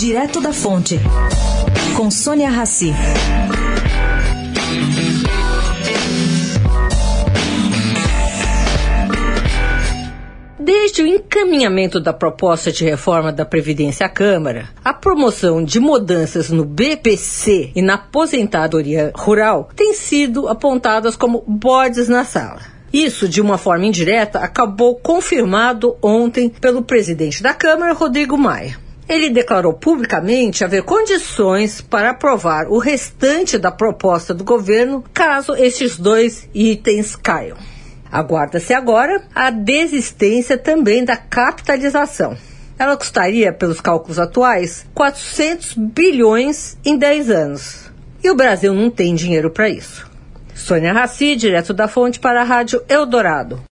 Direto da Fonte, com Sônia Rassi. Desde o encaminhamento da proposta de reforma da Previdência à Câmara, a promoção de mudanças no BPC e na aposentadoria rural tem sido apontadas como bodes na sala. Isso, de uma forma indireta, acabou confirmado ontem pelo presidente da Câmara, Rodrigo Maia. Ele declarou publicamente haver condições para aprovar o restante da proposta do governo caso estes dois itens caiam. Aguarda-se agora a desistência também da capitalização. Ela custaria, pelos cálculos atuais, 400 bilhões em 10 anos. E o Brasil não tem dinheiro para isso. Sônia Raci, direto da fonte para a Rádio Eldorado.